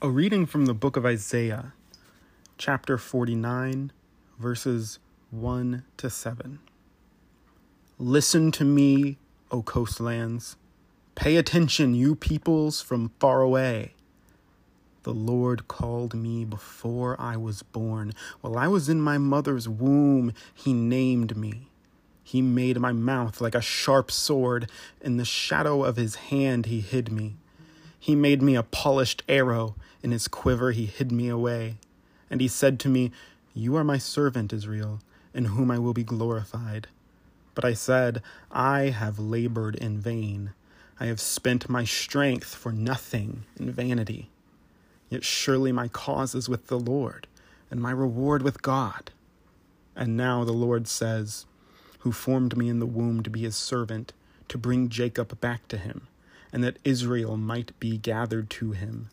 A reading from the book of Isaiah, chapter 49, verses 1 to 7. Listen to me, O coastlands. Pay attention, you peoples from far away. The Lord called me before I was born. While I was in my mother's womb, He named me. He made my mouth like a sharp sword. In the shadow of His hand, He hid me. He made me a polished arrow. In his quiver he hid me away. And he said to me, You are my servant, Israel, in whom I will be glorified. But I said, I have labored in vain. I have spent my strength for nothing in vanity. Yet surely my cause is with the Lord, and my reward with God. And now the Lord says, Who formed me in the womb to be his servant, to bring Jacob back to him and that Israel might be gathered to him.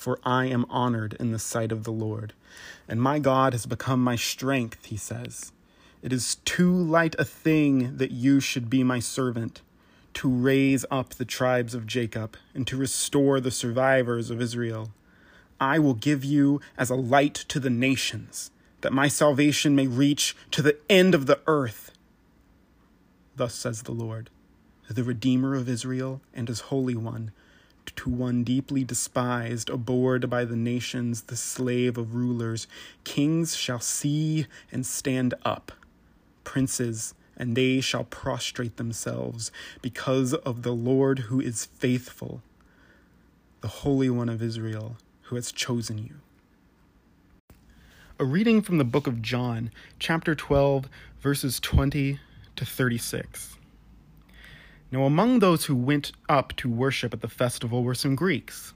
For I am honored in the sight of the Lord, and my God has become my strength, he says. It is too light a thing that you should be my servant, to raise up the tribes of Jacob, and to restore the survivors of Israel. I will give you as a light to the nations, that my salvation may reach to the end of the earth. Thus says the Lord the Redeemer of Israel and his Holy One, to one deeply despised, abhorred by the nations, the slave of rulers. Kings shall see and stand up, princes, and they shall prostrate themselves, because of the Lord who is faithful, the Holy One of Israel, who has chosen you. A reading from the book of John, chapter 12, verses 20 to 36. Now, among those who went up to worship at the festival were some Greeks.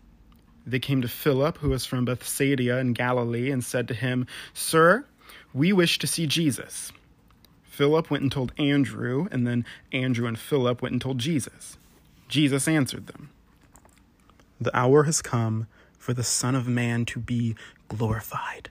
They came to Philip, who was from Bethsaida in Galilee, and said to him, Sir, we wish to see Jesus. Philip went and told Andrew, and then Andrew and Philip went and told Jesus. Jesus answered them The hour has come for the Son of Man to be glorified.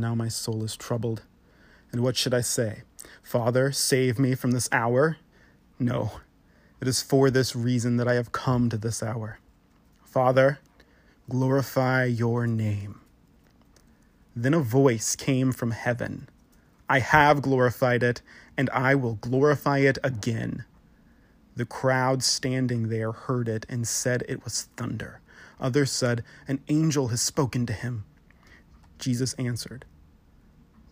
Now my soul is troubled. And what should I say? Father, save me from this hour? No, it is for this reason that I have come to this hour. Father, glorify your name. Then a voice came from heaven I have glorified it, and I will glorify it again. The crowd standing there heard it and said it was thunder. Others said, An angel has spoken to him. Jesus answered,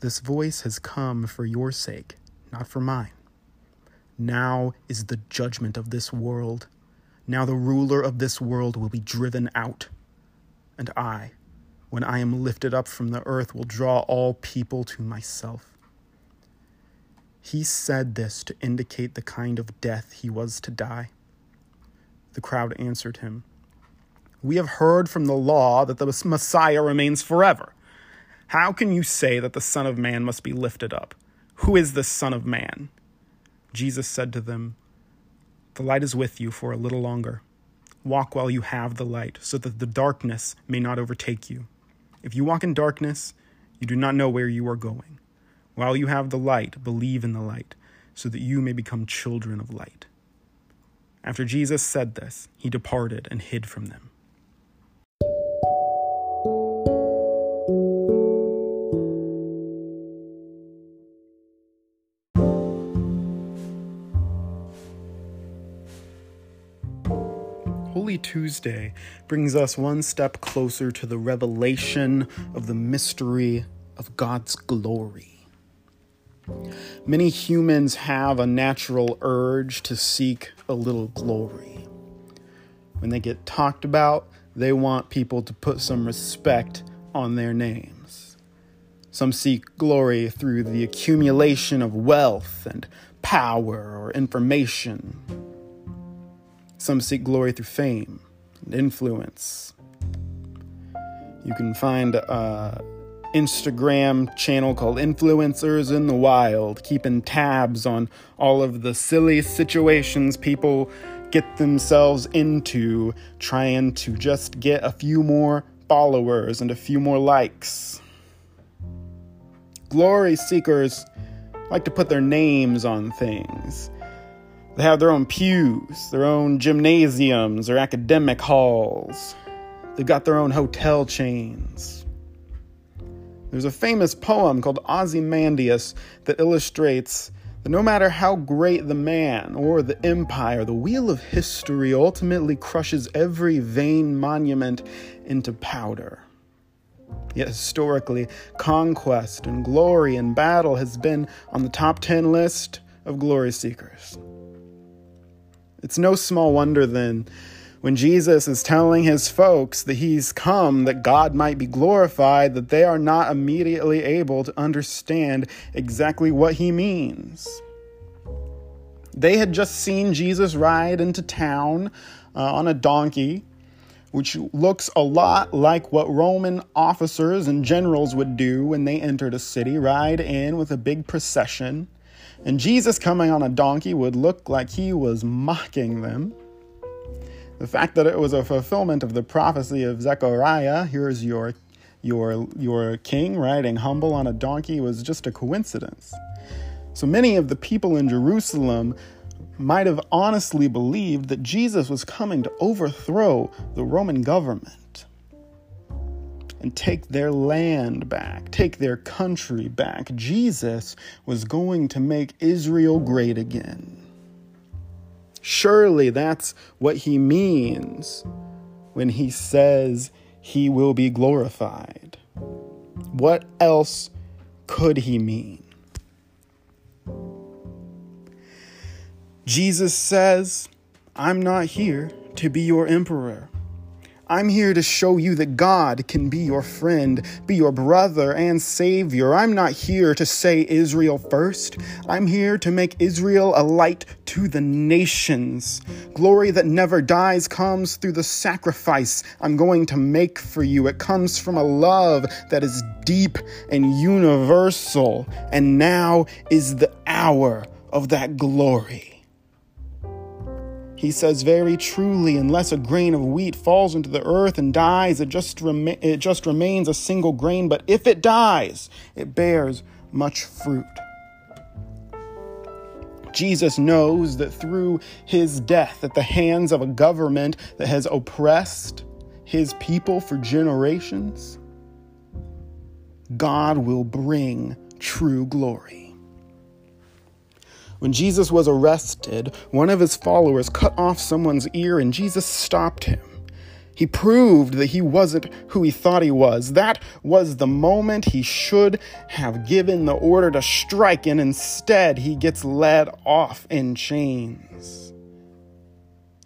This voice has come for your sake, not for mine. Now is the judgment of this world. Now the ruler of this world will be driven out. And I, when I am lifted up from the earth, will draw all people to myself. He said this to indicate the kind of death he was to die. The crowd answered him, We have heard from the law that the Messiah remains forever. How can you say that the Son of Man must be lifted up? Who is the Son of Man? Jesus said to them, The light is with you for a little longer. Walk while you have the light, so that the darkness may not overtake you. If you walk in darkness, you do not know where you are going. While you have the light, believe in the light, so that you may become children of light. After Jesus said this, he departed and hid from them. Tuesday brings us one step closer to the revelation of the mystery of God's glory. Many humans have a natural urge to seek a little glory. When they get talked about, they want people to put some respect on their names. Some seek glory through the accumulation of wealth and power or information. Some seek glory through fame and influence. You can find a Instagram channel called Influencers in the Wild, keeping tabs on all of the silly situations people get themselves into trying to just get a few more followers and a few more likes. Glory seekers like to put their names on things. They have their own pews, their own gymnasiums or academic halls. They've got their own hotel chains. There's a famous poem called Ozymandias that illustrates that no matter how great the man or the empire, the wheel of history ultimately crushes every vain monument into powder. Yet historically, conquest and glory and battle has been on the top 10 list of glory seekers. It's no small wonder then when Jesus is telling his folks that he's come that God might be glorified, that they are not immediately able to understand exactly what he means. They had just seen Jesus ride into town uh, on a donkey, which looks a lot like what Roman officers and generals would do when they entered a city ride in with a big procession. And Jesus coming on a donkey would look like he was mocking them. The fact that it was a fulfillment of the prophecy of Zechariah, here's your your your king riding humble on a donkey was just a coincidence. So many of the people in Jerusalem might have honestly believed that Jesus was coming to overthrow the Roman government and take their land back, take their country back. Jesus was going to make Israel great again. Surely that's what he means when he says he will be glorified. What else could he mean? Jesus says, I'm not here to be your emperor. I'm here to show you that God can be your friend, be your brother and savior. I'm not here to say Israel first. I'm here to make Israel a light to the nations. Glory that never dies comes through the sacrifice I'm going to make for you. It comes from a love that is deep and universal. And now is the hour of that glory. He says very truly, unless a grain of wheat falls into the earth and dies, it just, rem- it just remains a single grain. But if it dies, it bears much fruit. Jesus knows that through his death at the hands of a government that has oppressed his people for generations, God will bring true glory. When Jesus was arrested, one of his followers cut off someone's ear and Jesus stopped him. He proved that he wasn't who he thought he was. That was the moment he should have given the order to strike, and instead he gets led off in chains.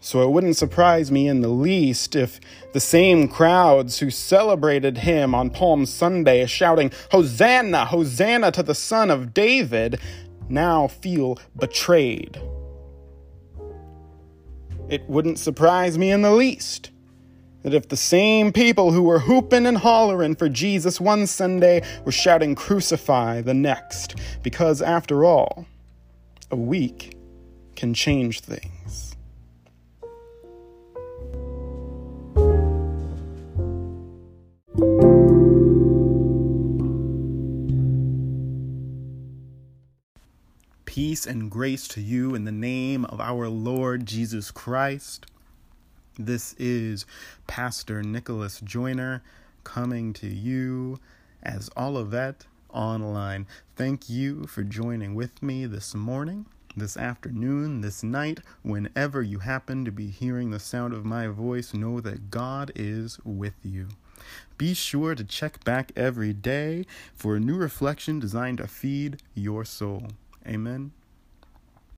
So it wouldn't surprise me in the least if the same crowds who celebrated him on Palm Sunday, shouting, Hosanna, Hosanna to the Son of David, now feel betrayed. It wouldn't surprise me in the least that if the same people who were hooping and hollering for Jesus one Sunday were shouting crucify the next, because after all, a week can change things. Peace and grace to you in the name of our Lord Jesus Christ. This is Pastor Nicholas Joyner coming to you as Olivet Online. Thank you for joining with me this morning, this afternoon, this night, whenever you happen to be hearing the sound of my voice. Know that God is with you. Be sure to check back every day for a new reflection designed to feed your soul. Amen.